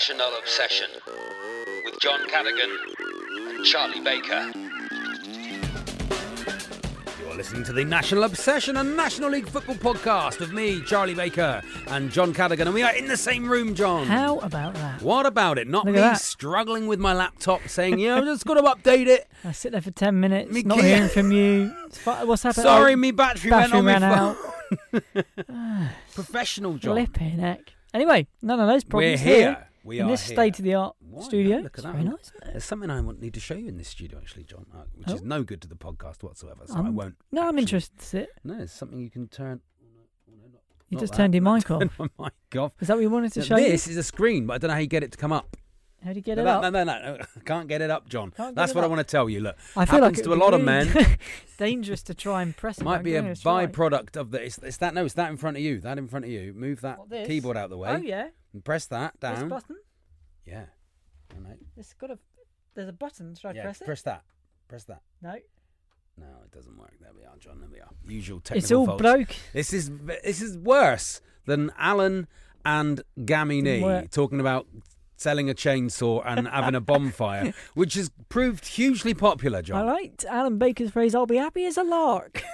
National Obsession with John Cadogan and Charlie Baker. You're listening to the National Obsession and National League Football podcast with me, Charlie Baker, and John Cadogan, and we are in the same room, John. How about that? What about it? Not Look me struggling with my laptop saying, yeah, I've just got to update it. I sit there for 10 minutes, Me not kid. hearing from you. What's happening? Sorry, Oh, me battery, battery went on ran my out. Professional, John. Flipping heck. Anyway, none of those problems. We're problems here. We in this state of the art studio. Look It's at that. very nice. Isn't it? There's something I need to show you in this studio, actually, John, uh, which is Oh. no good to the podcast whatsoever. So I Um, won't. No, I'm interested. No, it's something you can turn. You just that. turned your mic off. My mic off. Is that what you wanted to Now, show this is a screen, but I don't know how you get it to come up. How do you get no, it no, up? No, no, no, no. Can't get it up, John. Can't That's what I want to tell you. Look, I feel like happens it to a lot of men. dangerous to try and press it. might be a byproduct of the. It's, it's that. No, it's that in front of you. That in front of you. Move that What, keyboard out of the way. Oh yeah, And press that down. this button. Yeah. All right. It's got a. There's a button. Should I yeah. press it? Press that. Press that. No. No, it doesn't work. There we are, John. There we are. Usual technical It's all faults. broke. This is this is worse than Alan and Gammy Didn't Nee work. talking about selling a chainsaw and having a bonfire, which has proved hugely popular, John. I liked Alan Baker's phrase. I'll be happy as a lark.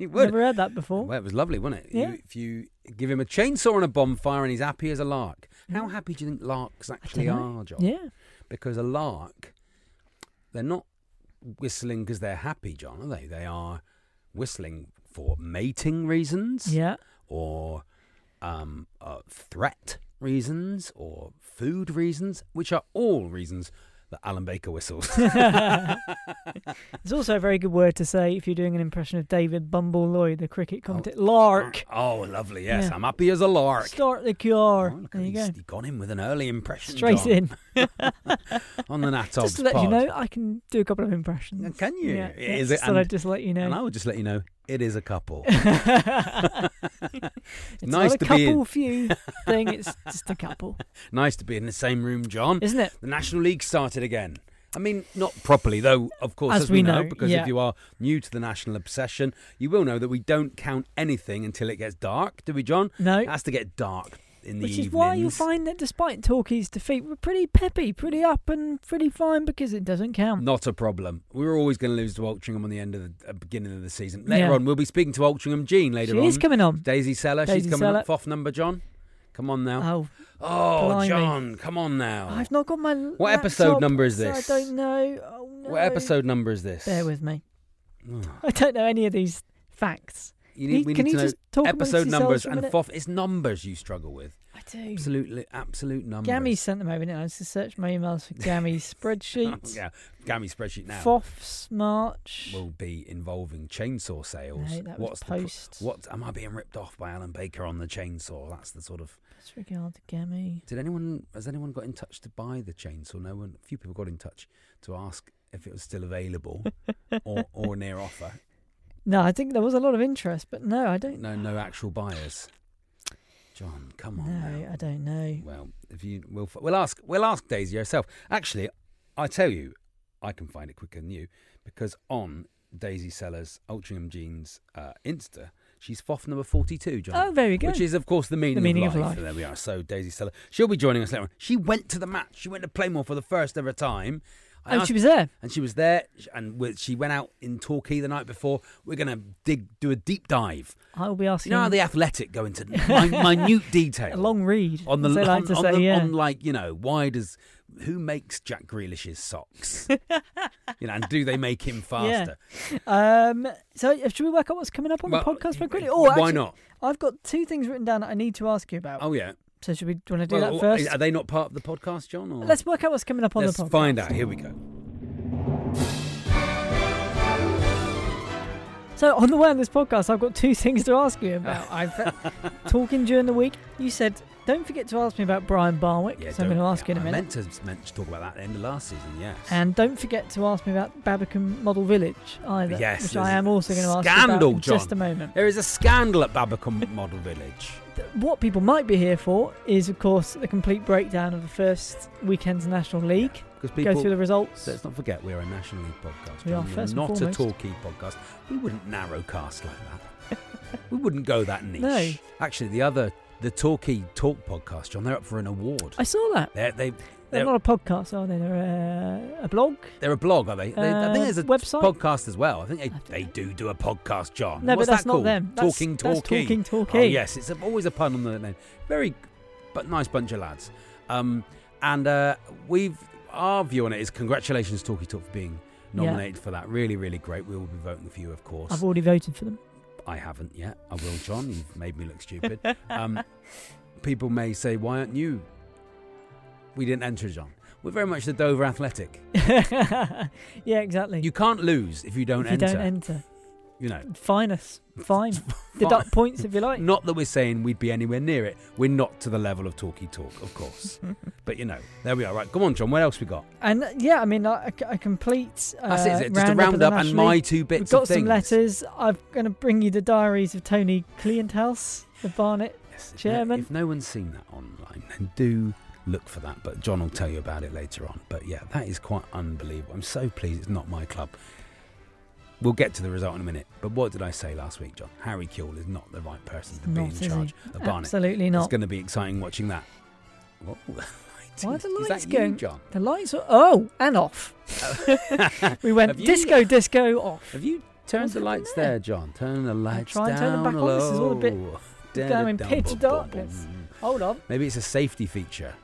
It would. Never heard that before. Well, it was lovely, wasn't it? Yeah. You, if you give him a chainsaw and a bonfire and he's happy as a lark. How happy do you think larks actually are, John? Yeah. Because a lark, they're not whistling because they're happy, John, are they? They are whistling for mating reasons Yeah. or um, uh, threat reasons or food reasons, which are all reasons that Alan Baker whistles. It's also a very good word to say if you're doing an impression of David Bumble Lloyd, the cricket oh, commentator. Lark. Oh, oh, lovely. Yes, Yeah. I'm happy as a lark. Start the cure. Oh, there you he's- go. He got in with an early impression. Straight John, in. on the Natobs just to let you know, I can do a couple of impressions. Can you? Yeah, yeah, Is just it? thought I'd just let you know. and I would just let you know it is a couple. it's nice not to a be in- couple few thing. It's just a couple, nice to be in the same room, John. isn't it? The National League started again. I mean, not properly, though, of course, As we know, because yeah. if you are new to the National Obsession, you will know that we don't count anything until it gets dark, do we, John? No. It has to get dark in the Which evenings. is why you'll find that despite Torquay's defeat, we're pretty peppy, pretty up, and pretty fine because it doesn't count. Not a problem. We were always going to lose to Altrincham on the end of the uh, beginning of the season. Later Yeah. on, we'll be speaking to Altrincham Jean later She on. is coming on. Daisy Seller, Daisy she's coming Seller. up. Foff number, John. Come on now. Oh, Oh, blimey. John, come on now. I've not got my. What episode number is so this? I don't know. Oh no. What episode number is this? Bear with me. Oh. I don't know any of these facts. You need, we can need you to know just talk amongst episode numbers and? Foff. It's numbers you struggle with. I do. Absolutely, absolute numbers. Gammy sent them over. Now I have to search my emails for Gammy spreadsheets. yeah, Gammy spreadsheet now Foff's March. will be involving chainsaw sales. No, that was What's pro- post. what am I being ripped off by Alan Baker on the chainsaw? That's the sort of. Disregard the Gammy. Did anyone has anyone got in touch to buy the chainsaw? No one. A few people got in touch to ask if it was still available or or near offer. No, I think there was a lot of interest, but no, I don't. No, no actual buyers. John, come on. No, now. I don't know. Well, if you we'll we'll ask we'll ask Daisy herself. Actually, I tell you, I can find it quicker than you because on Daisy Sellers Ultringham Jeans uh, Insta, she's FOF number forty-two, John. Oh, very good. Which is, of course, the meaning, meaning of, of life. life. There we are. So Daisy Seller, she'll be joining us later on. She went to the match. She went to Plainmoor for the first ever time. I Oh, asked- she was there. and she was there, and she went out in Torquay the night before. We're going to dig, do a deep dive. I will be asking. You know how the athletic go into mi- minute detail a long read. on the they like on, to on say, the- yeah. on like you know why does who makes Jack Grealish's socks? you know, and do they make him faster? Um, so uh, should we work out what's coming up on Well, the podcast very quickly? Or why actually, not? I've got two things written down that I need to ask you about. Oh yeah. So should we? Do you want to do Well, that first? Are they not part of the podcast, John? Or? Let's work out what's coming up on Let's the podcast. find out. Here we go. So on the way on this podcast, I've got two things to ask you about. I've uh, talking during the week. You said don't forget to ask me about Brian Barwick. so I'm going to ask you in a I minute. meant to, meant to talk about that at the end of last season. Yes. And don't forget to ask me about Babbacombe Model Village either, Yes, which I am also going to ask scandal, you about in John. just a moment. there is a scandal at Babbacombe Model Village. What people might be here for is, of course, the complete breakdown of the first weekend's National League. Because people, Go through the results. let's not forget, we're a National League podcast. We are, first not a. Torquay podcast. We wouldn't narrow cast like that. we wouldn't go that niche. No. Actually, the other, the Torquay Talk podcast, John, they're up for an award. I saw that. They're, they, They're they're, not a podcast, are they? They're uh, a blog. they're a blog, are they? they I Uh, think there's a website? podcast as well. I think they, I they know. do do a podcast, John. No, What's but that's that not called? them. That's- Talking that's. Talking Torquay. Oh, yes, it's always a pun on the name. Very, but nice bunch of lads. Um, and uh, we've our view on it is congratulations, Torquay Talk, for being Yeah. nominated for that. Really, really great. We will be voting for you, of course. I've already voted for them. I haven't yet. I will, John. You've made me look stupid. Um, people may say, "Why aren't you?" We didn't enter, John. We're very much the Dover Athletic. yeah, exactly. You can't lose if you don't enter. if you enter. don't enter, you know, fine us. Fine. Deduct points if you like. Not that we're saying we'd be anywhere near it. We're not to the level of Torquay Talk, of course. but you know, there we are. Right, come on, John. What else we got? And uh, yeah, I mean, a, a complete uh, That's it. Is it? Just a roundup and my two bits We've got some letters. I'm going to bring you the diaries of Tony Kleanthous, the Barnet. Yes, if Chairman. No, if no one's seen that online, then do look for that. But John will tell you about it later on. But yeah, that is quite unbelievable. I'm so pleased it's not my club. We'll get to the result in a minute. But what did I say last week, John? Harry Kewell is not the right person to be in is he? charge of Barnet. Absolutely not. It's going to be exciting watching that. What? Why are the lights that you, going- John? The lights are oh and off. we went you- disco, disco off. Have you turned What's the lights there? there, John? Turn the lights try and turn them down back on. This is all a bit low. going pitch darkness. Hold on. Maybe it's a safety feature.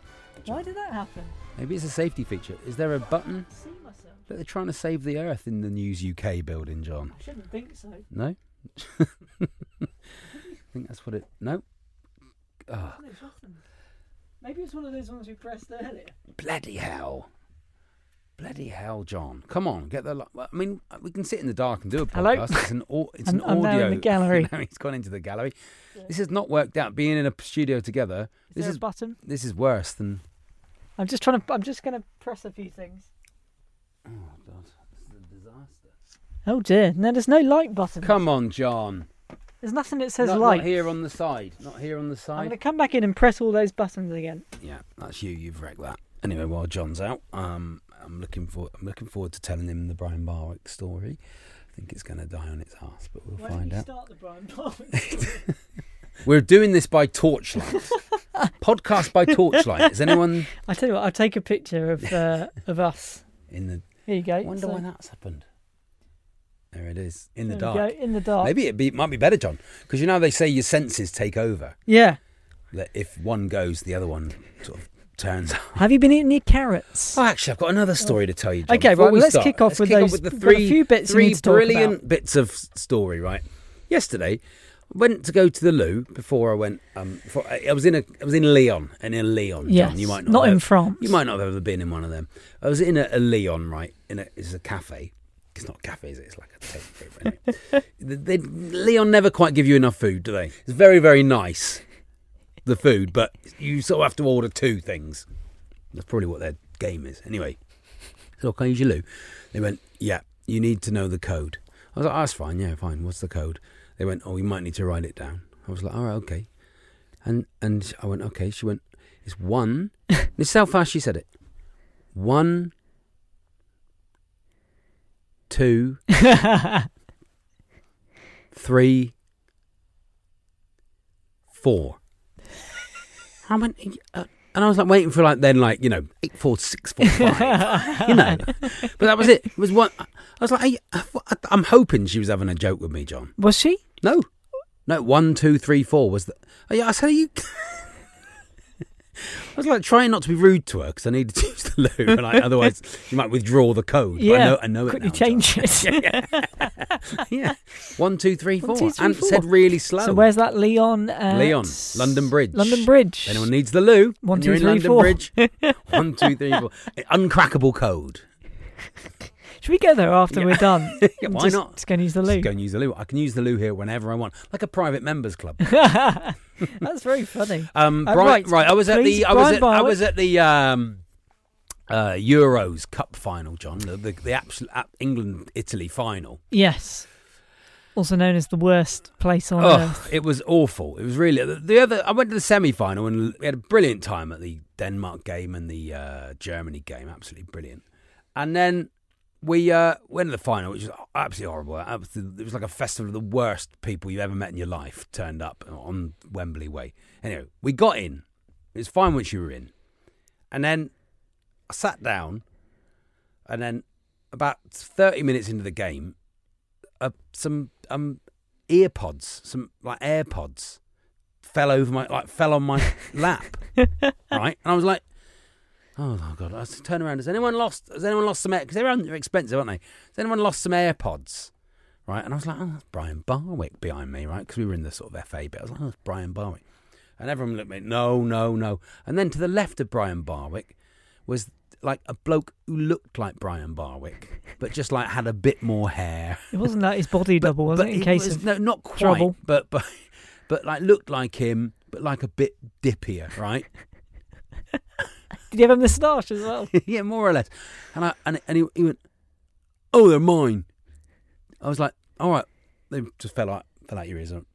Why did that happen? Maybe it's a safety feature. Is there a button? See they're trying to save the earth in the News UK building, John. I shouldn't think so. No? I think that's what it. No? Oh, Maybe it's one of those ones we pressed earlier. bloody hell. Bloody hell, John. Come on, get the. li- I mean, we can sit in the dark and do a Hello? podcast. It's an, au- it's I'm- an I'm now in the gallery. now he's gone into the gallery. This has not worked out. Being in a studio together, Is this there is a button? this is worse than. I'm just trying to. I'm just going to press a few things. Oh, God. This is a disaster. Oh dear! No, there's no light button. Come on, John. There's nothing that says not, light. Not here on the side. Not here on the side. I'm going to come back in and press all those buttons again. Yeah, that's you. You've wrecked that. Anyway, while John's out, um, I'm looking for I'm looking forward to telling him the Brian Barwick story. I think it's going to die on its ass, but we'll Why find out. start the Brian Barwick? We're doing this by torchlight. Podcast by torchlight. Is anyone I tell you what, I'll take a picture of uh, of us. in the? Here you go. I wonder So- why that's happened. There it is in the dark. in the dark. Maybe it be, might be better, John, because you know they say your senses take over. Yeah. That if one goes, the other one sort of turns. up. Have you been eating your carrots? Oh, actually, I've got another story to tell you. John. Okay, Before right, we well, let's start, kick off let's with kick those- with the three, few bits three need to talk brilliant bits of story. Right, yesterday, went to go to the loo before I went. Um, before, I was in a, I was in Leon, and in Leon, Yes. John, you might not, not in have, France. You might not have ever been in one of them. I was in a, a Leon, right? In a, it's a cafe. It's not a cafe, is it? It's like a takeover. Anyway. they, they, Leon never quite give you enough food, do they? It's very, very nice, the food, but you sort of have to order two things. That's probably what their game is. Anyway, so can I use your loo? They went, yeah, you need to know the code. I was like, oh, that's fine, yeah, fine. What's the code? They went, oh, you might need to write it down. I was like, all right, okay. And and I went, okay. She went, it's one. this is how fast she said it. One, two, three, four. I went, uh, and I was like waiting for like then like you know eight four six four five, you know. But that was it. It was one. I was like, "Hey, uh, I'm hoping she was having a joke with me, John. Was she? No, no. One, two, three, four was the. Yeah, I said, are you. I was like trying not to be rude to her because I needed to use the loo, and like, otherwise you might withdraw the code. Yeah. I know, I know it Quickly now, change it. yeah, one, two, three, One, four, two, three, and four. said really slow. So where's that Leon? At Leon, London Bridge. London Bridge. If anyone needs the loo, One, two, you're three, in London four. Bridge. One, two, three, four. Uncrackable code. Should we go there after Yeah. we're done? Yeah, why just, not? Just go and use the Just loo. go and use the loo. I can use the loo here whenever I want, like a private members club. That's very funny. Um, Uh, Brian, right, right, I was at the I was at, I was at the um, uh, Euros Cup final, John. The the, the absolute England Italy final. Yes. Also known as the worst place on Oh, earth. it was awful. It was really the, the other. I went to the semi final and we had a brilliant time at the Denmark game and the uh, Germany game. Absolutely brilliant. And then we uh, went to the final, which was absolutely horrible. It was like a festival of the worst people you've ever met in your life turned up on Wembley Way. Anyway, we got in. It was fine once you were in. And then I sat down, and then about 30 minutes into the game, uh, some um, earpods, some like AirPods, fell over my like fell on my lap, right? And I was like, oh my god! I was turn around. Has anyone lost? Has anyone lost some? Because they're, expensive, aren't they? Has anyone lost some AirPods? Right? And I was like, oh, that's Brian Barwick behind me, right? Because we were in the sort of FA bit. I was like, oh, that's Brian Barwick. And everyone looked at me, no, no, no. And then to the left of Brian Barwick was like a bloke who looked like Brian Barwick, but just like had a bit more hair. It wasn't that his body double, was But it? In it case was- of no, not quite, trouble? but but but like looked like him, but like a bit dippier, right? You have a moustache as well? yeah, more or less. And I and and he, he went, "Oh, they're mine." I was like, "All right." They just fell out fell out your ears. Went,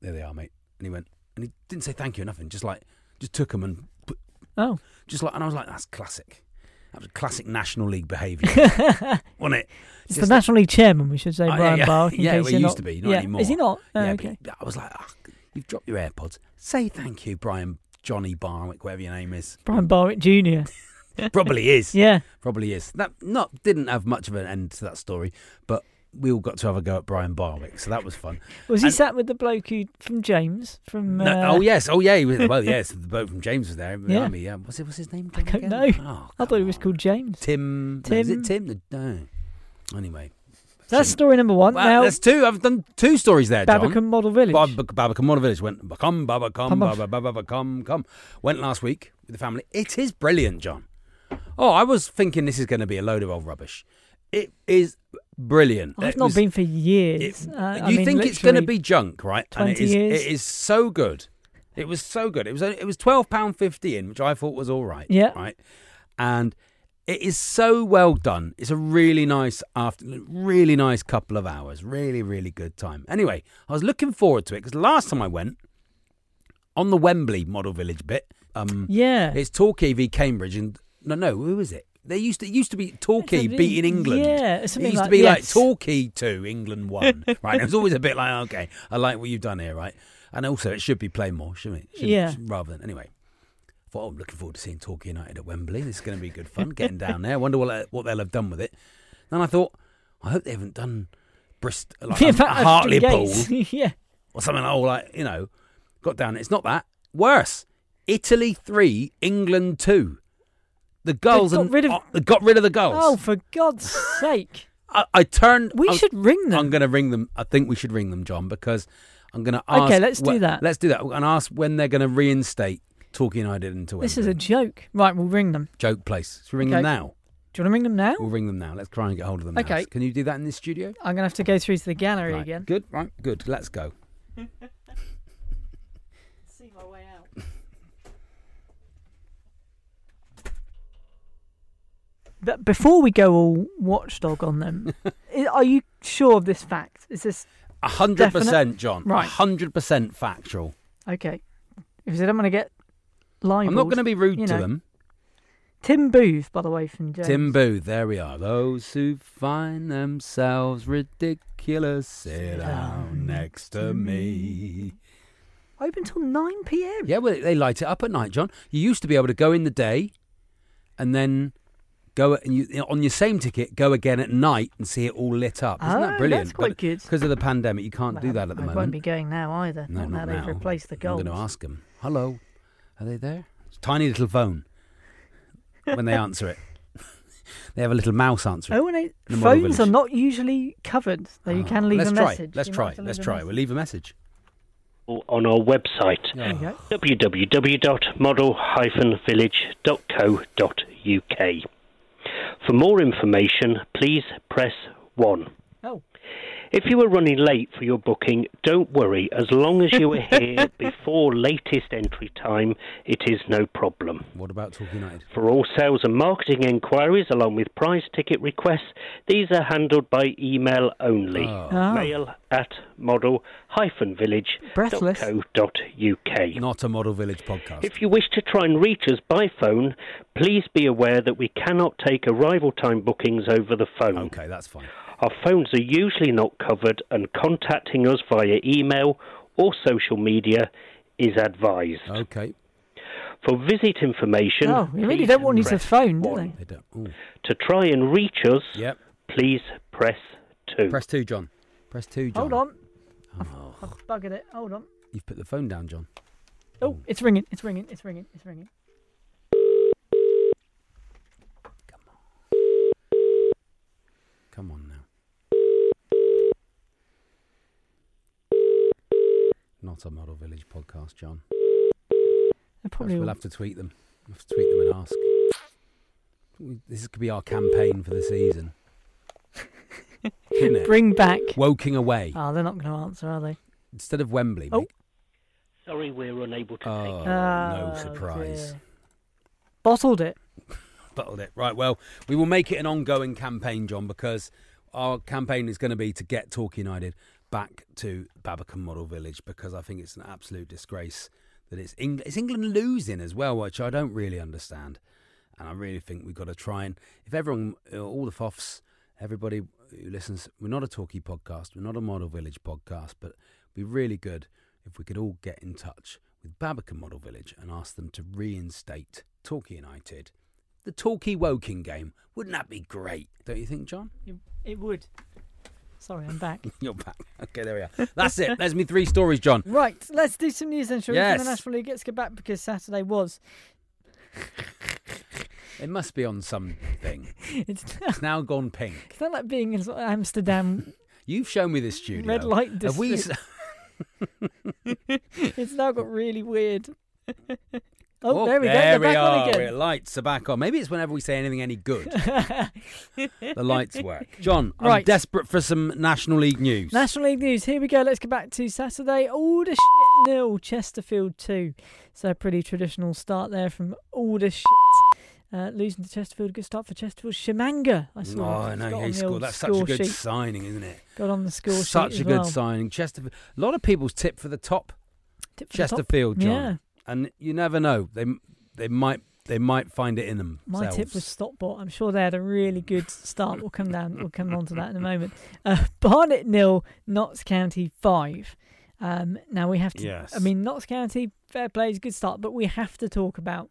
There they are, mate. And he went, and he didn't say thank you or nothing. Just like just took them and put, Oh. just like, and I was like, "That's classic." That was classic National League behaviour, wasn't it? It's Just the National League chairman, we should say, Oh, yeah, Brian yeah. In Yeah, case well, he not, used to be, not yeah. anymore. Is he not? Oh, yeah, okay. but I was like, "Ah, you've dropped your AirPods. Say thank you, Brian Johnny Barwick, whatever your name is. Brian Barwick Jr. Probably is. Yeah. Probably is. That not didn't have much of an end to that story, but we all got to have a go at Brian Barwick, so that was fun. Was he And- sat with the bloke who from James from? No, uh, oh yes, oh yeah. He was, well, yes, the boat from James was there. Yeah. Yeah. Me, yeah. What's it? What's his name? I don't again? know. Oh, I thought it was called. James. Tim. no, is Tim. it Tim? No. Anyway, that's story number one. Well, now, that's two. I've done two stories there, John. Model Village. Bab- Babbacombe Model Village went come Baba come Come Baba Baba come come went last week with the family. It is brilliant, John. Oh, I was thinking this is going to be a load of old rubbish. It is brilliant. I've It not was- been for years. it- Uh, you mean, think it's going to be junk, right? And it 20 years. It is so good. It was so good. It was. It was twelve pound fifty in, which I thought was all right. Yeah. Right. And it is so well done. It's a really nice after, really nice couple of hours. Really, really good time. Anyway, I was looking forward to it because last time I went on the Wembley Model Village bit. Um, Yeah. it's Torquay v Cambridge, and no, no, who was it? They used to it used to be Torquay beating England. yeah, it used like- to be like yes. Torquay two, England one. right, it was always a bit like okay, I like what you've done here, right? And also, it should be play more, shouldn't it? Shouldn't- Yeah. Rather than anyway. Thought, oh, I'm looking forward to seeing Torquay United at Wembley. This is going to be good fun. Getting down there. I wonder what what they'll have done with it. Then I thought, I hope they haven't done Bristol, like Yeah, um, Hartlepool yeah. or something like, oh, like you know, got down. It's not that worse. Italy three, England two. The goals got and rid of- oh, they got rid of the goals. Oh, for God's sake! I, I turned. We I- should ring them. I'm going to ring them. I think we should ring them, John, because I'm going to ask. Okay, let's do that. Let's do that. and ask when they're going to reinstate Torquay United into Wembley. This is a joke. Right, we'll ring them. joke place. Should we ring them now? Do you want to ring them now? We'll ring them now. Let's try and get hold of them. now. Okay. Can you do that in this studio? I'm going to have to go through to the gallery Right. again. Good. Right. Good. Let's go. See my way out. But before we go all watchdog on them, i- are you sure of this fact? Is this A hundred Definite? percent, John. A Right. hundred percent factual. okay? Because I don't want to get libeled. I'm not going to be rude you to them. Tim Booth, by the way, from James. Tim Booth, there we are. Those who find themselves ridiculous sit down next to me. Open till nine p.m. Yeah, well, they light it up at night, John. You used to be able to go in the day, and then go and you on your same ticket go again at night and see it all lit up. Isn't Oh, that brilliant? that's quite good. Because of the pandemic, you can't do that at the I moment. won't be going now either. No, not, not now they've replaced the gold. I'm going to ask them. Hello, are they there? It's a tiny little phone. when they answer it, they have a little mouse answer. Oh, and they, the phones are not usually covered, though you Ah, can leave let's a try. message. Let's You try. Let's try. We'll leave a message. on our website There you go. www.model-village.co.uk. For more information, please press 1. Oh, If you are running late for your booking, don't worry. As long as you are here before latest entry time, it is no problem. What about Talk United? For all sales and marketing enquiries, along with prize ticket requests, these are handled by email only. Oh. Ah. Mail at Breathless. model-village.co.uk. Not a Model Village podcast. If you wish to try and reach us by phone, please be aware that we cannot take arrival time bookings over the phone. okay, that's fine. Our phones are usually not covered, and contacting us via email or social media is advised. Okay, For visit information, oh, we really don't want you to press phone, do they? they don't. Ooh. To try and reach us, Yep. please press 2. Press two, John. Press two, John. Hold on, Oh, I've buggered it. Hold on. you've put the phone down, John. Oh, it's ringing. It's ringing. It's ringing. It's ringing. Come on now. Not a Model Village podcast, John. They Perhaps probably we'll have to tweet them. We'll have to tweet them and ask. This could be our campaign for the season. Couldn't it? bring back. Woking away. Oh, they're not going to answer, are they? Instead of Wembley. Oh. make- Sorry, we're unable to Oh, take no Oh, surprise. dear. Bottled it. Bottled it. Right, well, we will make it an ongoing campaign, John, because our campaign is going to be to get Talk United back to Babbacombe Model Village because I think it's an absolute disgrace that it's, Eng- it's England losing as well, which I don't really understand. And I really think we've got to try and, if everyone, uh, all the FOFs, everybody who listens, we're not a Torquay podcast, we're not a Model Village podcast, but be really good if we could all get in touch with Babbacombe Model Village and ask them to reinstate Torquay United the Torquay woking game. Wouldn't that be great? Don't you think, John? It would. Sorry, I'm back. You're back. Okay, there we are. That's it. There's me three stories, John. right, let's do some news then, shall we? Yes. From the National League. Let's get back because Saturday was. It must be on something. It's, It's now gone pink. it's not like being in sort of Amsterdam You've shown me this studio. red light Have we? district. it's now got really weird. Oh, Oh, there we go. There we back are. again. lights are back on. Maybe it's whenever we say anything any good, the lights work. John, I'm Right. desperate for some National League news. National League news. Here we go. Let's get back to Saturday. Alder shit nil, Chesterfield two. So a pretty traditional start there from Alder shit. Uh, losing to Chesterfield, good start for Chesterfield. Tshimanga, I Oh, saw. I know he the scored. That's such a good sheet. signing, isn't it? Got on the score sheet Such a good well. signing. Chesterfield. A lot of people's tip for the top Tip for the top. Chesterfield, John. Yeah, and you never know. They they might they might find it in them. my tip was Stockport. I'm sure they had a really good start. We'll come down. We'll come on to that in a moment. Uh, Barnet nil, Notts County five. Um, now we have to. Yes. I mean, Notts County fair play is good start, but we have to talk about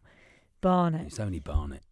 Barnet. It's only Barnet.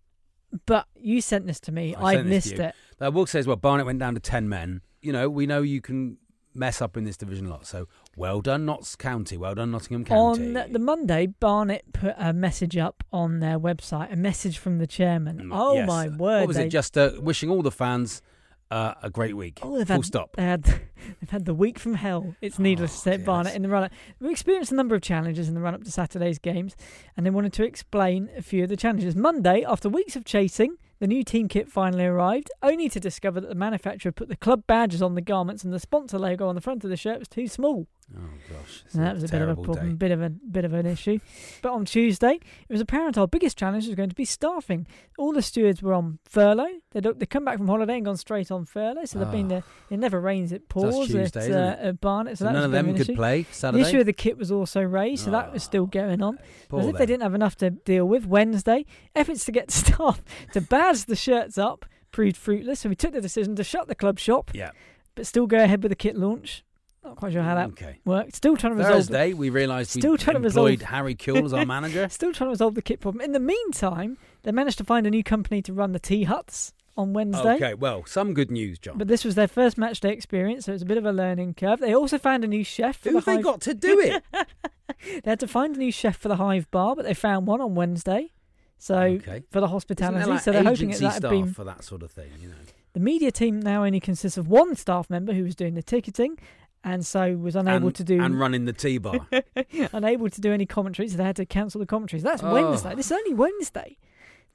But you sent this to me. I I, sent this to missed it. I will say as well, Barnet went down to ten men. You know, we know you can mess up in this division a lot. So well done, Notts County. Well done, Nottingham County. On the Monday, Barnet put a message up on their website, a message from the chairman. Mm, Oh yes. my word! What was they, it? Just uh, wishing all the fans uh, a great week. Oh, they've Full had, stop. They had, they've had the week from hell. It's needless to Oh, say, at dear, Barnet in the run up. We experienced a number of challenges in the run up to Saturday's games, and they wanted to explain a few of the challenges. Monday, after weeks of chasing, the new team kit finally arrived, only to discover that the manufacturer put the club badges on the garments and the sponsor logo on the front of the shirt was too small. Oh gosh, that was a bit of a problem, day. bit of a bit of an issue. But on Tuesday, it was apparent our biggest challenge was going to be staffing. All the stewards were on furlough. They they come back from holiday and gone straight on furlough, so they've been Ah. there. It never rains, it pours Tuesday, at, uh, it? Barnet. So, So that none was of them could issue. play The issue of the kit was also raised, so that was still Oh, going on. Poor As if they didn't have enough to deal with. Wednesday, efforts to get staff to badge the shirts up proved fruitless, so we took the decision to shut the club shop, Yeah. but still go ahead with the kit launch. Not quite sure how that Okay. worked. Still trying to resolve. the- Thursday, we realised we Still trying to resolve- Harry Kewell as our manager. Still trying to resolve the kit problem. In the meantime, they managed to find a new company to run the tea huts on Wednesday. Okay, well, some good news, John. But this was their first match day experience, so it's a bit of a learning curve. They also found a new chef. For Who have the they Hive- got to do it? They had to find a new chef for the Hive Bar, but they found one on Wednesday. So Okay. for the hospitality, like so they're hoping agency that that been for that sort of thing, you know? the media team. Now only consists of one staff member who was doing the ticketing, and so was unable and, to do and running the tea bar. unable to do any commentaries. So they had to cancel the commentaries. That's Oh. Wednesday. This is only Wednesday.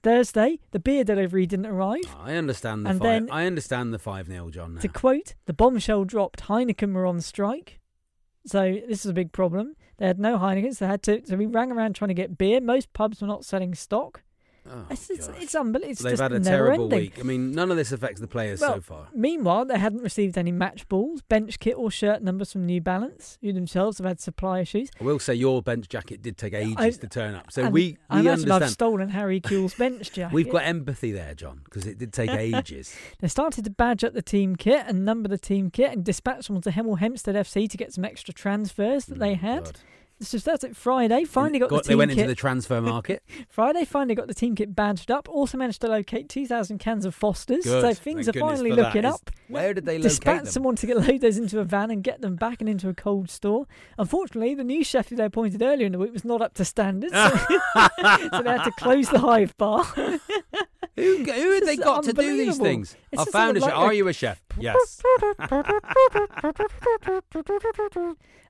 Thursday, the beer delivery didn't arrive. Oh, I understand the And five. then- I understand the five 0 John. Now. To quote, the bombshell dropped. Heineken were on strike, so this is a big problem. They had no Heinekens. They had to. So we rang around trying to get beer. Most pubs were not selling stock. Oh, It's it's, it's unbelievable. It's They've had a terrible ending. week. I mean, none of this affects the players Well, so far. Meanwhile, they hadn't received any match balls, bench kit, or shirt numbers from New Balance, who themselves have had supply issues. I will say your bench jacket did take ages I- to turn up. So we I we imagine I've stolen Harry Kewell's bench jacket. We've got empathy there, John, because it did take ages. They started to badge up the team kit and number the team kit and dispatch them to Hemel Hempstead FC to get some extra transfers that mm, they Oh, had. God. It's just that's it. Friday finally got, the Got- team they went kit. into the transfer market. Friday finally got the team kit badged up. Also managed to locate 2,000 cans of Fosters. Good. So things Thank are finally for that. looking Is- up. Where did they locate Dispatch them? someone to get load those into a van and get them back and into a cold store. Unfortunately, the new chef who they appointed earlier in the week was not up to standards, so, so they had to close the hive bar. Who, who had they got to do these things? It's I found a chef. Are you a chef? Yes.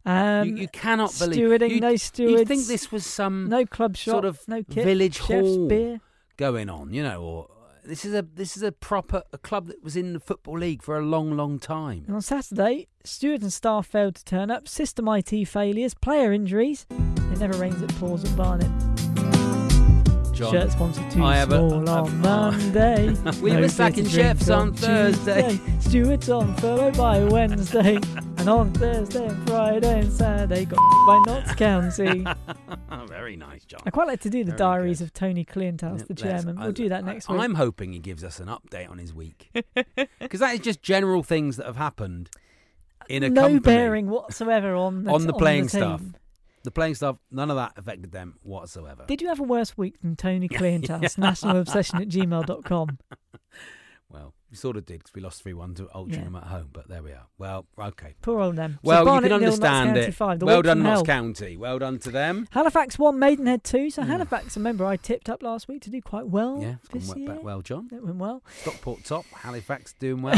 Um, you, you cannot believe. stewarding, you'd, no stewards. You'd think this was some no club shop, sort of no kit, village hall beer. going on, you know, or this is a this is a proper a club that was in the football league for a long, long time. And on Saturday, stewards and staff failed to turn up. System IT failures, player injuries. It never rains, at pours at Barnet. John, Shirt sponsored too I have a- small I've- on Monday. We No were sacking chefs on Thursday. Tuesday. Stewards on furlough by Wednesday. and on Thursday and Friday and Saturday got by Notts County. Very nice, John. I quite like to do the Very diaries good. of Tony Kleanthous, Yeah, the chairman. I- We'll do that I- next week. I'm hoping he gives us an update on his week because that is just general things that have happened in a no company. bearing whatsoever on the, On the on playing team. The playing stuff, none of that affected them whatsoever. Did you have a worse week than Tony Kleanthous? Nationalobsession at gmail.com. Well, we sort of did because we lost 3 1 to Altrincham at home, but there we are. Well, okay. Poor old them. So Well, you can understand it. Five. Well done, Notts. County. Well done to them. Halifax won, Maidenhead two. So Mm. Halifax, remember, I tipped up last week to do quite well yeah, it's this gone back well, John. It went well. Stockport top, Halifax doing well.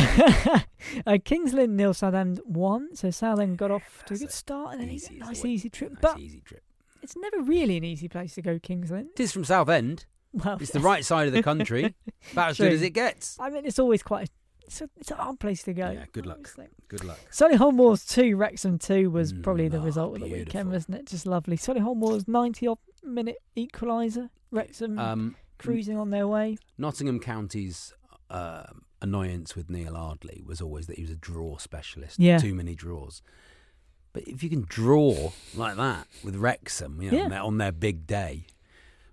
uh, Kings Lynn nil, Southend one. So Southend got off to a good start and then easy a nice easy trip. nice but easy trip. it's never really an easy place to go, Kings Lynn. It is from Southend. Well, It's the right side of the country. About as good as it gets. I mean, it's always quite. A, it's a, it's a hard place to go. Yeah, good luck. honestly. Good luck. Solihull Moors 2, Wrexham 2 was Mm, probably the oh, result of the beautiful. weekend, wasn't it? Just lovely. Solihull Moors 90 odd minute equaliser. Wrexham Um, cruising on their way. Nottingham County's uh, annoyance with Neil Ardley was always that he was a draw specialist. Yeah. Too many draws. But if you can draw like that with Wrexham, you know, Yeah. on, their, on their big day,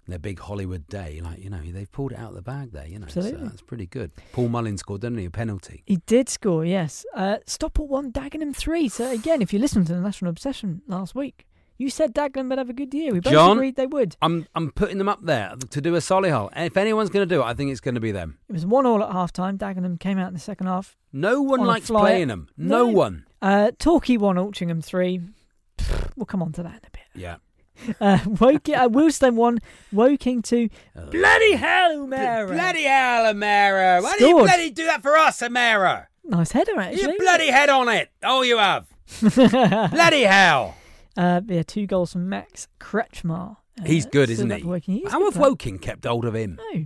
their big Hollywood day, like, you know, they've pulled it out of the bag there, you know. So that's pretty good. Paul Mullin scored, didn't he? A penalty. He did score, yes. Uh, Stockport 1, Dagenham 3. So, again, if you listened to the National Obsession last week, you said Dagenham would have a good year. We both John? agreed they would. I'm I'm putting them up there to do a Solihull. And if anyone's going to do it, I think it's going to be them. It was 1 all at half time. Dagenham came out in the second half. No one On likes playing them. No, No. one. Uh, Torquay 1, Altrincham 3. We'll come on to that in a bit. Yeah. Uh, Woking, uh, Wealdstone 1, Woking 2. Uh, Bloody hell, O'Mara! Bloody hell, Amara. Why do you Scored. bloody do that for us, Amara? Nice header, actually. You bloody head on it. Oh, you have. bloody hell. Uh, yeah, two goals from Max Kretzschmar. Uh, He's good, isn't up he? for Woking. He's How good have player. Woking kept hold of him? No,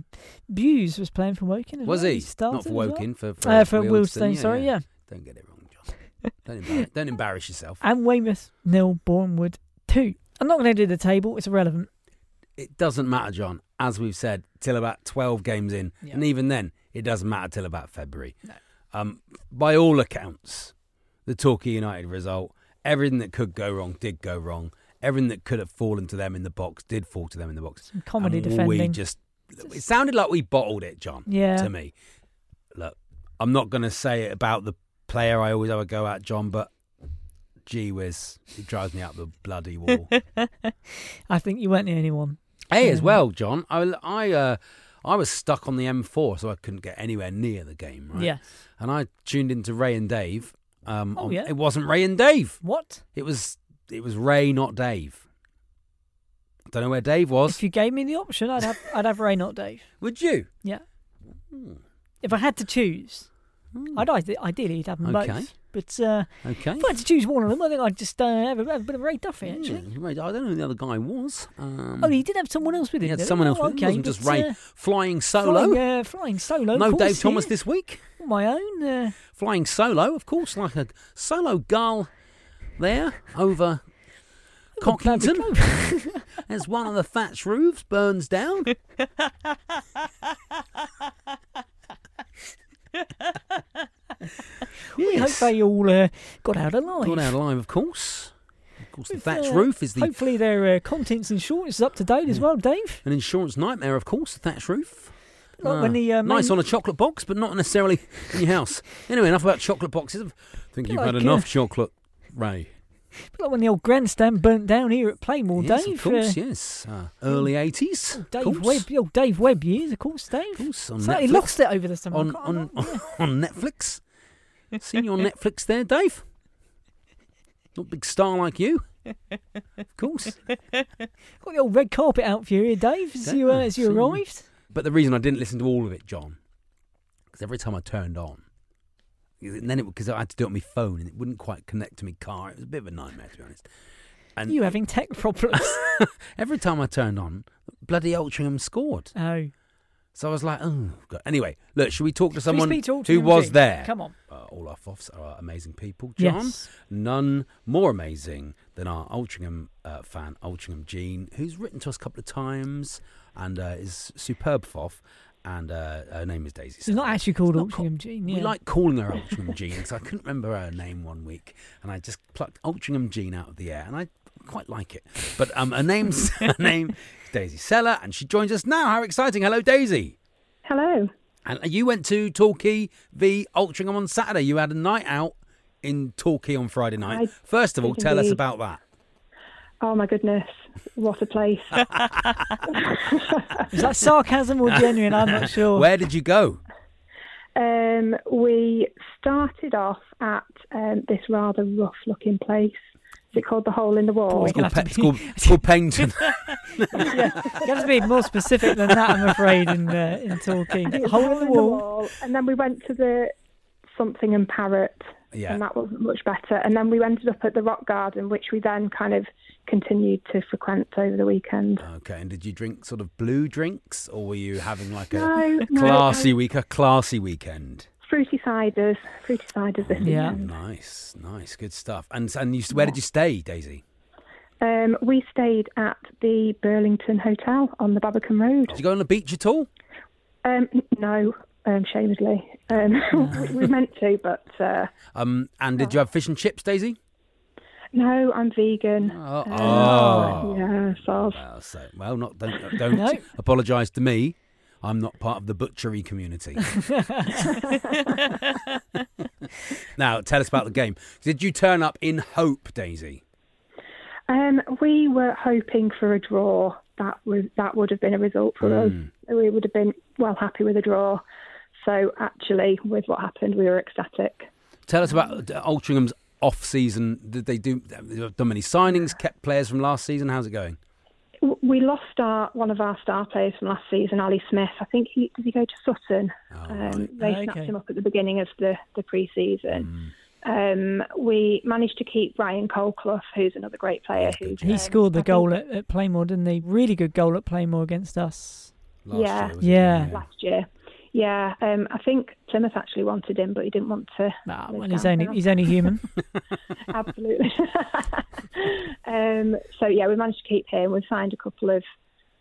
Buse was playing for Woking. As Was well. he? started Not for as well. Woking, for, for, Uh, for sorry, yeah. Don't get it wrong, John. Don't embarrass, don't embarrass yourself. And Weymouth nil, Bournemouth two. I'm not going to do the table. It's irrelevant. It doesn't matter, John. As we've said, till about twelve games in, Yeah. and even then, it doesn't matter till about February. No. Um, by all accounts, the Torquay United result, everything that could go wrong did go wrong. Everything that could have fallen to them in the box did fall to them in the box. Some comedy And defending. We just it sounded like we bottled it, John. Yeah. To me, look, I'm not going to say it about the player I always have a go at, John, but gee whiz, it drives me up the bloody wall. I think you weren't the only one. hey, as well, John, I I uh, I was stuck on the M4, so I couldn't get anywhere near the game. Right? Yeah. And I tuned into Ray and Dave. Um, Oh, on- yeah? It wasn't Ray and Dave. What? It was it was Ray, not Dave. I don't know where Dave was. If you gave me the option, I'd have I'd have Ray, not Dave. Would you? Yeah. If I had to choose, I'd ide- ideally have them. Okay. both. But uh, Okay. if I had to choose one of them, I think I'd just uh, have, a, have a bit of Ray Duffy actually. Hmm, I don't know who the other guy was. Um, Oh, he did have someone else with him. he had did someone else. Oh, with him. okay, it wasn't just Ray uh, flying solo. Flying, uh, flying solo. no course, Dave Thomas yeah. this week. My own. Uh, Flying solo, of course, like a solo gull there over Cockington as one of the thatch roofs burns down. We hope they all uh, got out alive. Got out alive, of course. Of course, the With, thatch uh, roof is the Hopefully their uh, contents insurance is up to date as well, Dave. an insurance nightmare, of course. The thatch roof. Like Ah, when the uh, nice on a chocolate box, but not necessarily in your house. Anyway, enough about chocolate boxes. I think you've had enough uh, chocolate, Ray. Like when the old grandstand burnt down here at Plainmoor, yes, Dave. of course, uh, yes. Uh, early eighties. Dave Webb, the old Dave Webb years, of course, Dave. Of course, on So he lost it over the summer. On on, on. Netflix. Seen you on Netflix there, Dave? Not a big star like you. Of course. Got the old red carpet out for you here, Dave, as you, uh, as you arrived. But the reason I didn't listen to all of it, John, because every time I turned on, and then it because I had to do it on my phone and it wouldn't quite connect to my car. It was a bit of a nightmare to be honest. And You having tech problems. every time I turned on, bloody Altrincham scored. oh. So I was like, oh. God. Anyway, look, should we talk to someone to who Altrincham was there? Come on. Uh, all our FOFs are amazing people, John. Yes. None more amazing than our Altrincham uh, fan, Altrincham Jean, who's written to us a couple of times and uh, is superb FOF. And uh, her name is Daisy. She's not actually called It's not Altrincham Jean, We like calling her Altrincham Jean because I couldn't remember her name one week, and I just plucked Altrincham Jean out of the air, and I quite like it. But um, her name's her name is Daisy Seller, and she joins us now. How exciting! Hello, Daisy. Hello. And you went to Torquay v Altrincham on Saturday. You had a night out in Torquay on Friday night. I First of all, did tell us about that. Oh my goodness, what a place! Is that sarcasm or genuine? I'm not sure. Where did you go? um, we started off at um, this rather rough-looking place. Is it called the Hole in the Wall? It's called, have to Pe- it's called, it's called Paignton. yeah, you have to be more specific than that, I'm afraid, in uh, in talking. It Hole in the wall. and then we went to the Something and Parrot, Yeah. and that wasn't much better. And then we ended up at the Rock Garden, which we then kind of continued to frequent over the weekend. Okay, and did you drink sort of blue drinks, or were you having like a No, no, classy no. week, a classy weekend? Fruity ciders, fruity ciders this Yeah. weekend. Nice, nice, good stuff. And and you, where did you stay, Daisy? Um, we stayed at the Burlington Hotel on the Babbacombe Road. Did you go on the beach at all? Um, no, um, shamelessly. Um, we, we meant to, but uh, Um, and did you have fish and chips, Daisy? no, I'm vegan. Oh, Um, oh. yeah, so Well, so well, not don't don't No. apologise to me. I'm not part of the butchery community. now, tell us about the game. Did you turn up in hope, Daisy? um, we were hoping for a draw. That was that would have been a result for us. Mm. We would have been well happy with a draw. So actually, with what happened, we were ecstatic. Tell us about uh, Altrincham's off season. Did they do have done many signings? Kept players from last season? How's it going? We lost our one of our star players from last season, Ali Smith. I think he did he go to Sutton. Oh, Um, right. they Okay. snapped him up at the beginning of the, the pre-season. Mm. Um, we managed to keep Ryan Colclough, who's another great player. Who He scored the I think goal at, at Plainmoor, didn't he? Really good goal at Plainmoor against us. Last Yeah. year, was it? Yeah. last year. Yeah, um, I think Plymouth actually wanted him, but he didn't want to. Nah, well, he's only he's only human. Absolutely. um, so yeah, we managed to keep him. We've signed a couple of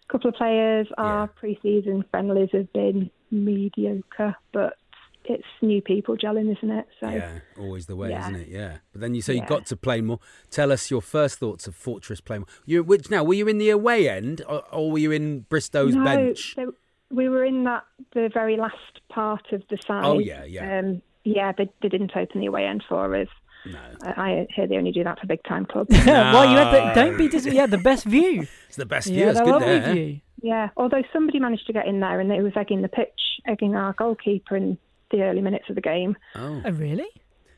couple of players. Our pre-season friendlies have been mediocre, but it's new people gelling, isn't it? So Yeah, always the way, Yeah. isn't it? Yeah. But then you say you Yeah. got to play more. Tell us your first thoughts of Fortress Plainmoor. You which now were you in the away end or, or were you in Bristow's no, bench? they- we were in that the very last part of the side. Oh, yeah, yeah. Um, yeah, they, they didn't open the away end for us. No. I, I hear they only do that for big time clubs. Yeah, well, you had the, don't be dis- you had the best view. It's the best view. had It's good lovely there. view. Yeah, although somebody managed to get in there and it was egging the pitch, egging our goalkeeper in the early minutes of the game. Oh, Oh, really?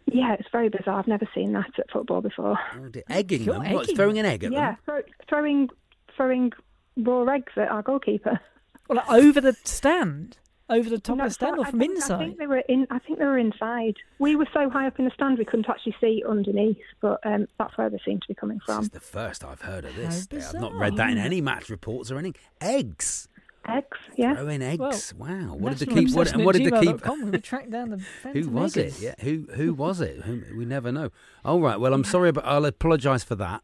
Yeah, it's very bizarre. I've never seen that at football before. oh egging You're them. What's egging throwing an egg at Yeah, them? throw, throwing throwing raw eggs at our goalkeeper. Well, like, over the stand, over the top No, of the stand, so or I from think- I inside. think they were in. I think they were inside. We were so high up in the stand we couldn't actually see underneath, but um, that's where they seem to be coming from. This is the first I've heard of this. I've not read that in any match reports or anything. Eggs. Eggs, yeah. Throwing eggs. wow. What did the keep? What, and what did the keep? gmail.com. We would track down the Who Phantom was it? Yeah, who who was it? Who, we never know. All right. Well, I'm sorry, but I'll apologise for that.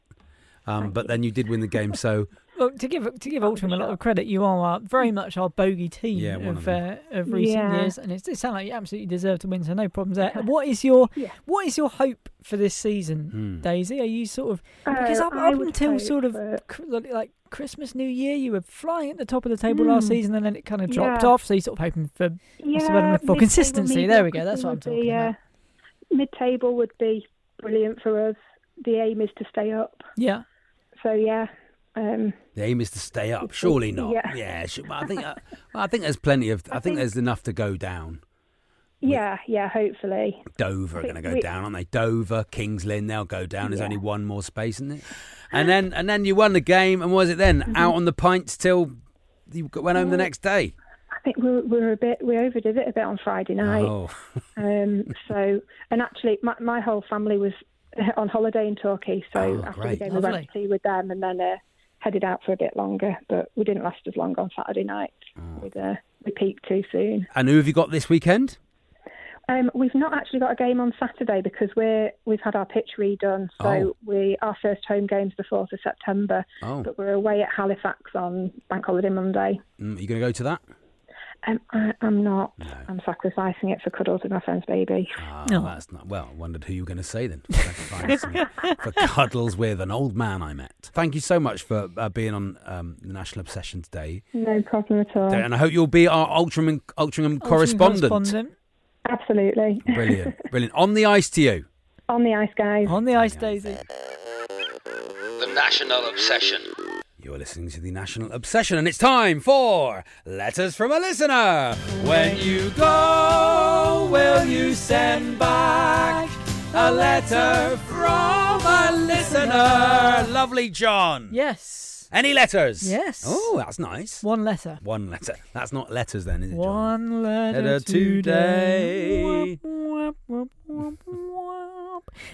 Um, but then you did win the game, so Look, to give to give Altrincham a lot of credit, you are uh, very much our bogey team Yeah, of of uh, of recent Yeah. years, and it's, it sounds like you absolutely deserve to win. So no problems there. What is your Yeah. what is your hope for this season, Hmm. Daisy? Are you sort of because Uh, up, up until hope sort of that- like Christmas, New Year, you were flying at the top of the table last Hmm. season, and then it kind of dropped Yeah. off. So you're sort of hoping for Yeah, what's the word I'm looking for? Consistency. There we go. That's what I'm would be, talking about. uh, Mid-table would be brilliant for us. The aim is to stay up. Yeah. So yeah, um, the aim is to stay up. Surely not. Yeah. Yeah. sure, but I think uh, well, I think there's plenty of. I, think, think- there's enough to go down. yeah, yeah. Hopefully, Dover are going to go we- down, aren't they? Dover, Kings Lynn, they'll go down. There's Yeah. only one more space, isn't it? And then and then you won the game, and what was it then? Mm-hmm. Out on the pints till you went home the next day. I think we were, we were a bit we overdid it a bit on Friday night. Oh, Um, so, and actually, my, my whole family was on holiday in Turkey. So Oh, after great. the game, we Lovely. went to tea with them, and then uh, headed out for a bit longer. But we didn't last as long on Saturday night. Oh. We'd, uh, we peaked too soon. and who have you got this weekend? Um, we've not actually got a game on Saturday because we're we've had our pitch redone. So Oh. we our first home game's the fourth of September, Oh, but we're away at Halifax on Bank Holiday Monday. mm, you going to go to that? Um, I, I'm not. I'm sacrificing it for cuddles with my friend's baby. Ah, No. that's not. Well, I wondered who you were going to say then. Sacrifice for cuddles with an old man I met. Thank you so much for uh, being on um, the National Obsession today, No problem at all. and I hope you'll be our Ultraman, Ultraman correspondent. correspondent. Absolutely. Brilliant, brilliant. On the ice to you. On the ice, guys. On the ice, Daisy. The National Obsession. You're listening to the National Obsession, and it's time for Letters from a Listener. When you go, will you send back a letter from a listener? Lovely, John. Yes. Any letters? Yes. Oh, that's nice. One letter. One letter. That's not letters then, is it, John? One letter, Letter today. today.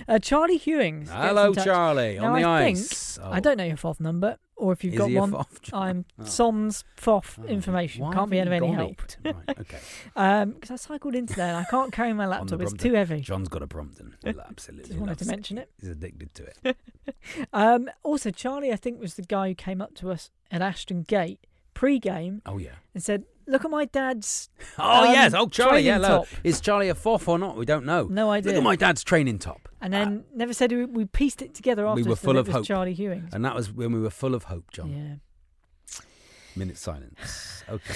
Uh, Charlie Hewings. Hello. Charlie, Now, on the I ice. Think, Oh. I don't know your FOF number, or if you've Is got one. FOF? I'm Oh. Som's FOF Oh, information. why Can't be of any help. Right, okay. Because I cycled into there and I can't carry my laptop. It's too heavy. John's got a Brompton. Absolutely. Just wanted to mention it. He's addicted to it. Um, also, Charlie, I think, was the guy who came up to us at Ashton Gate pre-game Oh, yeah. and said, "Look at my dad's." Oh, um, yes. Oh, Charlie. Yeah, look. Is Charlie a fourth or not? We don't know. No idea. Look at my dad's training top. And then never said we, we pieced it together We were full of hope. Charlie Hewings. And that was when we were full of hope, John. Yeah. Minute silence. Okay.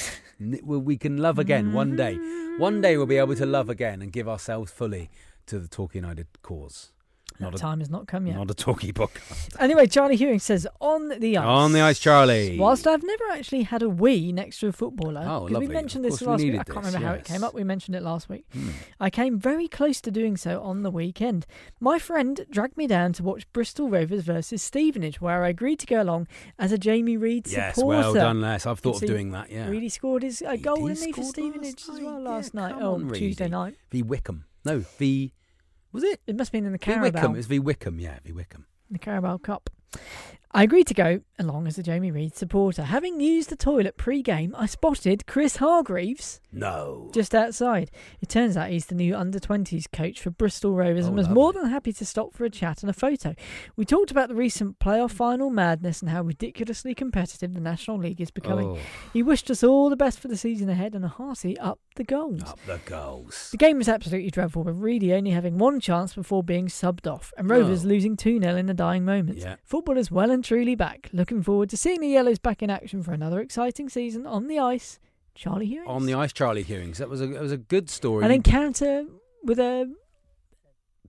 Well, we can love again one day. One day we'll be able to love again and give ourselves fully to the Torquay United cause. That Not a, time has not come yet. not a Torquay podcast. Anyway, Charlie Hewing says on the ice. On the ice, Charlie. Whilst I've never actually had a wee next to a footballer, Oh, 'cause we mentioned this last week. I can't this, remember how it came up. We mentioned it last week. Hmm. I came very close to doing so on the weekend. My friend dragged me down to watch Bristol Rovers versus Stevenage, where I agreed to go along as a Jamie Reid Yes, supporter. well done, Les. I've thought of doing that, yeah. Reedy scored his a He goal, did didn't he, for Stevenage as well last night? Oh, on, Tuesday night. V Wycombe. No, V. Was it? It must have been in the V Carabao. Wycombe. It's V Wycombe, yeah, V Wycombe. the Carabao Cup. I agreed to go along as a Jamie Reid supporter. Having used the toilet pre-game, I spotted Chris Hargreaves No. just outside. It turns out he's the new under 20s coach for Bristol Rovers Oh, and was lovely. more than happy to stop for a chat and a photo. We talked about the recent playoff final madness and how ridiculously competitive the National League is becoming. Oh, He wished us all the best for the season ahead and a hearty up the Gulls. up the Gulls. The game was absolutely dreadful, with Reedy only having one chance before being subbed off, and Rovers Oh. losing 2 0 in the dying moments. Yeah. Football is well and truly back. Looking forward to seeing the Yellows back in action for another exciting season on the ice. Charlie Hewings. On the ice, Charlie Hewings. That was a, that was a good story. An encounter with a.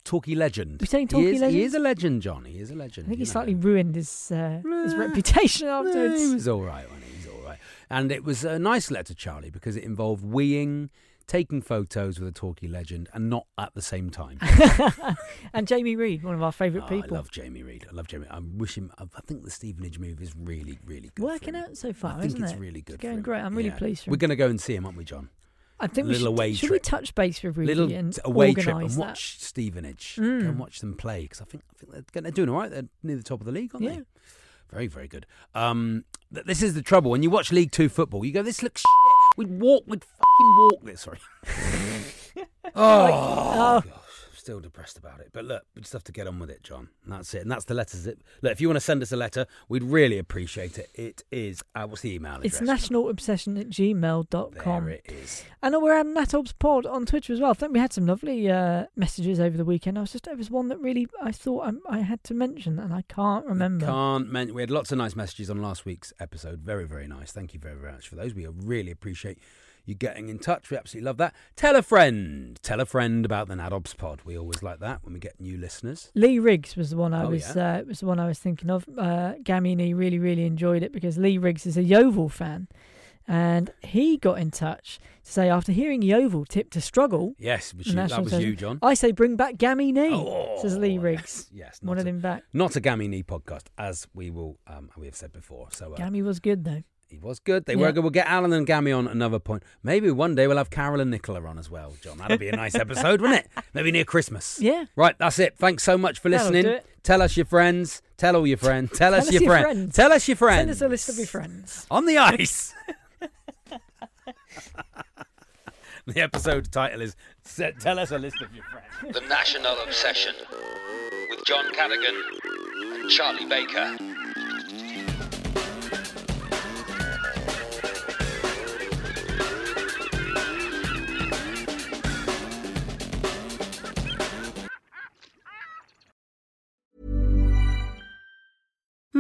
Torquay legend. We're saying he is, legend? He is a legend, John. He is a legend. I think he you know. slightly ruined his uh, his Eh, reputation afterwards. he was all right, wasn't he? Was all right. And it was a nice letter to Charlie because it involved weeing, taking photos with a Torquay legend, and not at the same time. and Jamie Reid, one of our favourite Oh, people. I love Jamie Reid. I love Jamie. I wish him. I think the Stevenage move is really, really good. Working out so far, I think isn't it's it? really good. It's going great. I'm really Yeah. pleased for We're going to go and see him, aren't we, John? I think we little should, away should we touch base with Reedy Little and away trip and that? watch Stevenage. Mm. Go and watch them play because I think I think they're, they're doing all right. They're near the top of the league, aren't Yeah. they? Very, very good. Um, th- this is the trouble when you watch League Two football. You go, this looks. Shit. We'd walk. We'd fucking walk this. Sorry. oh, uh, gosh, still depressed about it. But look, we just have to get on with it, John. And that's it. And that's the letters. It. Look, if you want to send us a letter, we'd really appreciate it. It is. Uh, what's the email address? It's nationalobsession at gmail.com. There it is. And we're at Natobs Pod on Twitter as well. I think we had some lovely uh, messages over the weekend. I was just, there was one that really I thought I, I had to mention and I can't remember. Can't men- we had lots of nice messages on last week's episode. Very, very nice. Thank you very, very much for those. We really appreciate you getting in touch. We absolutely love that. Tell a friend. Tell a friend about the Natobs Pod. We always like that when we get new listeners. Lee Riggs was the one I Oh, was yeah? uh, was the one I was thinking of. Uh, Gamini really really enjoyed it because Lee Riggs is a Yeovil fan, and he got in touch to say after hearing Yeovil tip to struggle, Yes, which you, that was you, John. I say bring back Gamini. Oh, says Lee Riggs. Yes, Wanted a, him back. not a Gammy Knee podcast, as we will um, we have said before. So uh, Gammy was good though. He was good. They Yeah. were good. We'll get Alan and Gammy on another point. Maybe one day we'll have Carol and Nicola on as well, John. That'll be a nice episode, wouldn't it? Maybe near Christmas. Yeah. Right, that's it. Thanks so much for listening. do it. Tell us your friends. Tell all your friends. Tell, us us your, your friends. friends. Tell us your friends. Send us a list of your friends. On the ice. the episode title is Tell Us a List of Your Friends. The National Obsession with John Cadigan and Charlie Baker.